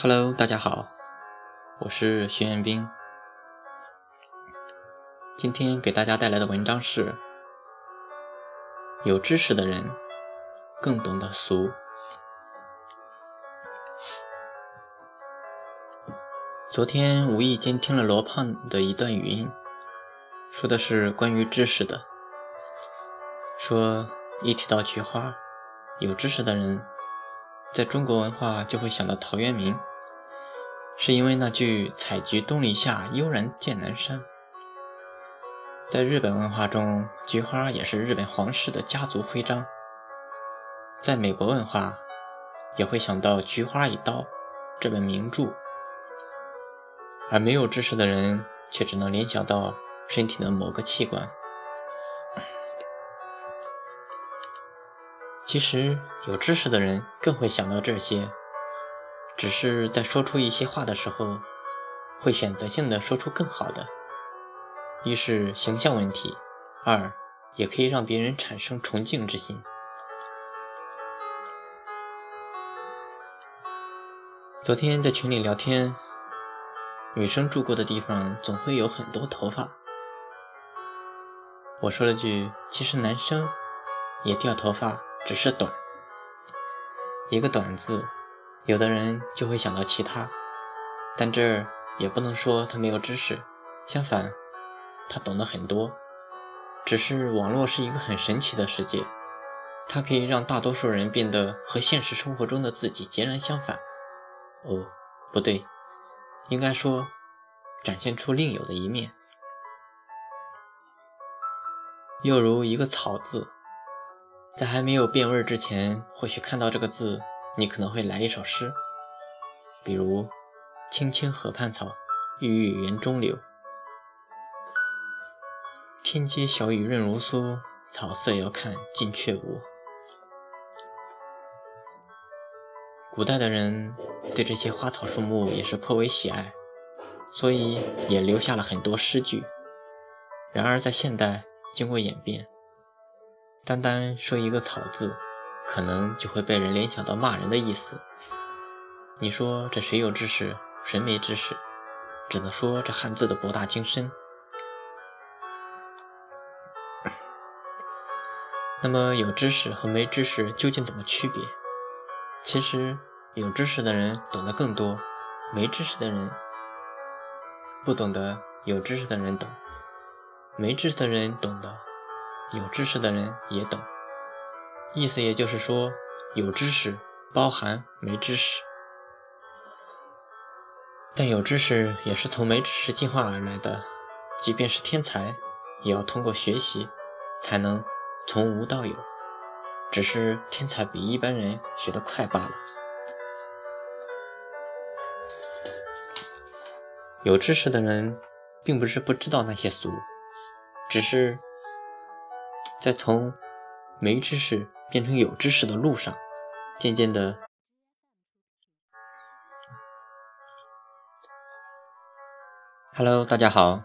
Hello，大家好，我是徐彦斌。今天给大家带来的文章是：有知识的人更懂得俗。昨天无意间听了罗胖的一段语音，说的是关于知识的，说一提到菊花，有知识的人。在中国文化就会想到陶渊明，是因为那句“采菊东篱下，悠然见南山”。在日本文化中，菊花也是日本皇室的家族徽章。在美国文化，也会想到《菊花一刀》这本名著，而没有知识的人却只能联想到身体的某个器官。其实有知识的人更会想到这些，只是在说出一些话的时候，会选择性的说出更好的。一是形象问题，二也可以让别人产生崇敬之心。昨天在群里聊天，女生住过的地方总会有很多头发。我说了句：“其实男生也掉头发。”只是短，一个“短”字，有的人就会想到其他，但这也不能说他没有知识，相反，他懂得很多。只是网络是一个很神奇的世界，它可以让大多数人变得和现实生活中的自己截然相反。哦，不对，应该说，展现出另有的一面。又如一个“草”字。在还没有变味之前，或许看到这个字，你可能会来一首诗，比如“青青河畔草，郁郁园中柳。天街小雨润如酥，草色遥看近却无。”古代的人对这些花草树木也是颇为喜爱，所以也留下了很多诗句。然而在现代，经过演变。单单说一个“草”字，可能就会被人联想到骂人的意思。你说这谁有知识，谁没知识？只能说这汉字的博大精深。那么有知识和没知识究竟怎么区别？其实有知识的人懂得更多，没知识的人不懂得，有知识的人懂，没知识的人懂得。有知识的人也懂，意思也就是说，有知识包含没知识，但有知识也是从没知识进化而来的。即便是天才，也要通过学习才能从无到有，只是天才比一般人学得快罢了。有知识的人，并不是不知道那些俗，只是。在从没知识变成有知识的路上，渐渐的。Hello，大家好，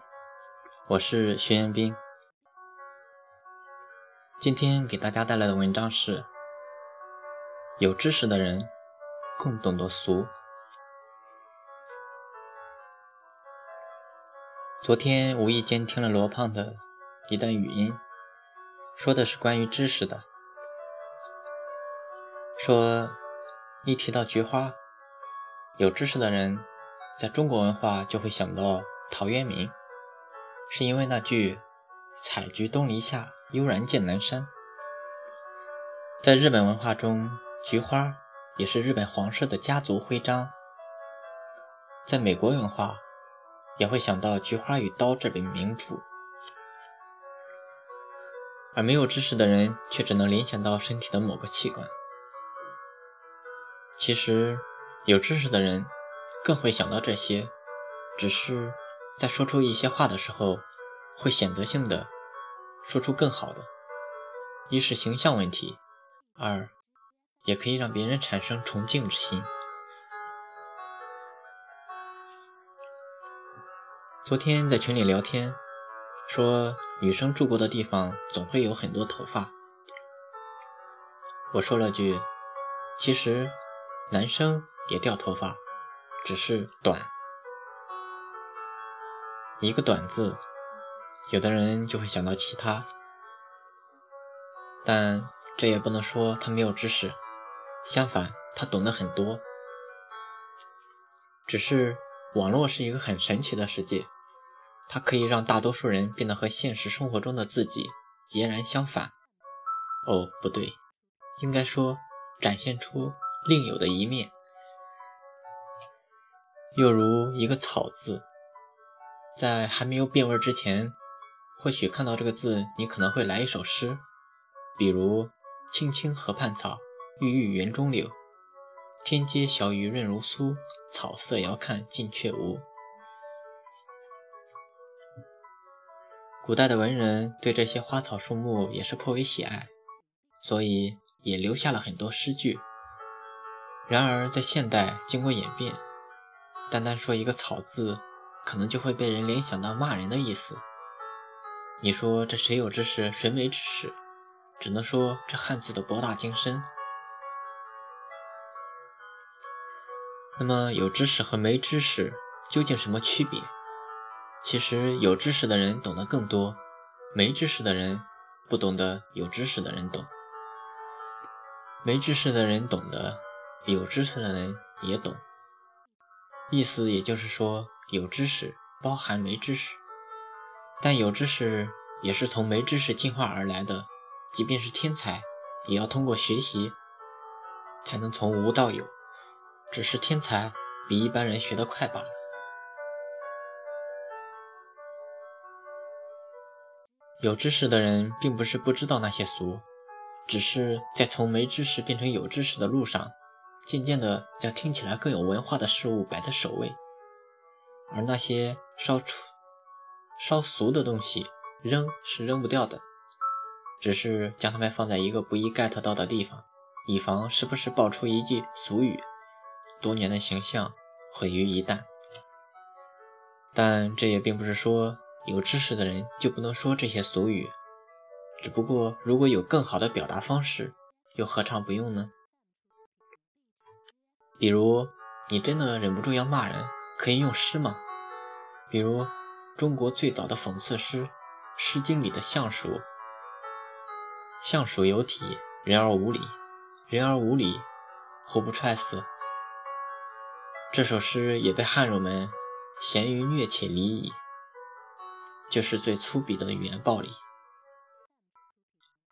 我是徐彦斌。今天给大家带来的文章是：有知识的人更懂得俗。昨天无意间听了罗胖的一段语音。说的是关于知识的。说一提到菊花，有知识的人在中国文化就会想到陶渊明，是因为那句“采菊东篱下，悠然见南山”。在日本文化中，菊花也是日本皇室的家族徽章。在美国文化，也会想到《菊花与刀》这本名著。而没有知识的人却只能联想到身体的某个器官。其实，有知识的人更会想到这些，只是在说出一些话的时候，会选择性的说出更好的。一是形象问题，二也可以让别人产生崇敬之心。昨天在群里聊天。说女生住过的地方总会有很多头发。我说了句：“其实男生也掉头发，只是短。一个“短”字，有的人就会想到其他，但这也不能说他没有知识，相反，他懂得很多。只是网络是一个很神奇的世界，它可以让大多数人变得和现实生活中的自己截然相反。哦，不对，应该说展现出另有的一面。又如一个“草”字，在还没有变味之前，或许看到这个字，你可能会来一首诗，比如“青青河畔草，郁郁园中柳，天街小雨润如酥，草色遥看近却无。”古代的文人对这些花草树木也是颇为喜爱，所以也留下了很多诗句。然而在现代，经过演变。单单说一个“草”字，可能就会被人联想到骂人的意思。你说这谁有知识，谁没知识？只能说这汉字的博大精深。那么有知识和没知识究竟什么区别？其实有知识的人懂得更多，没知识的人不懂得有知识的人懂。没知识的人懂得，有知识的人也懂。意思也就是说，有知识包含没知识，但有知识也是从没知识进化而来的。即便是天才，也要通过学习才能从无到有，只是天才比一般人学得快罢了。有知识的人并不是不知道那些俗，只是在从没知识变成有知识的路上。渐渐的将听起来更有文化的事物摆在首位，而那些稍粗、稍俗的东西扔是扔不掉的，只是将它们放在一个不易 get 到的地方，以防时不时爆出一句俗语，多年的形象毁于一旦。但这也并不是说有知识的人就不能说这些俗语，只不过如果有更好的表达方式，又何尝不用呢？比如，你真的忍不住要骂人，可以用诗吗？比如，中国最早的讽刺诗《诗经》里的相鼠：“相鼠有体，人而无礼；人而无礼，胡不踹死？”这首诗也被汉儒们咸于虐且离矣，就是最粗鄙的语言暴力。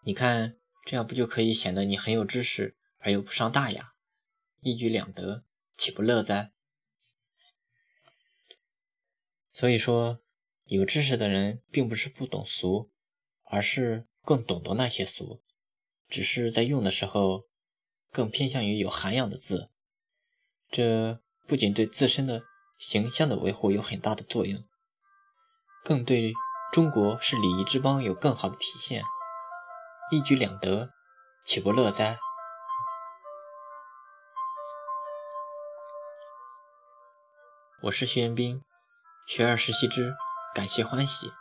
你看，这样不就可以显得你很有知识，而又不伤大雅？一举两得，岂不乐哉？所以说，有知识的人并不是不懂俗，而是更懂得那些俗，只是在用的时候更偏向于有涵养的字。这不仅对自身的形象的维护有很大的作用，更对中国是礼仪之邦有更好的体现。一举两得，岂不乐哉？我是徐彦斌，学而时习之，感谢欢喜。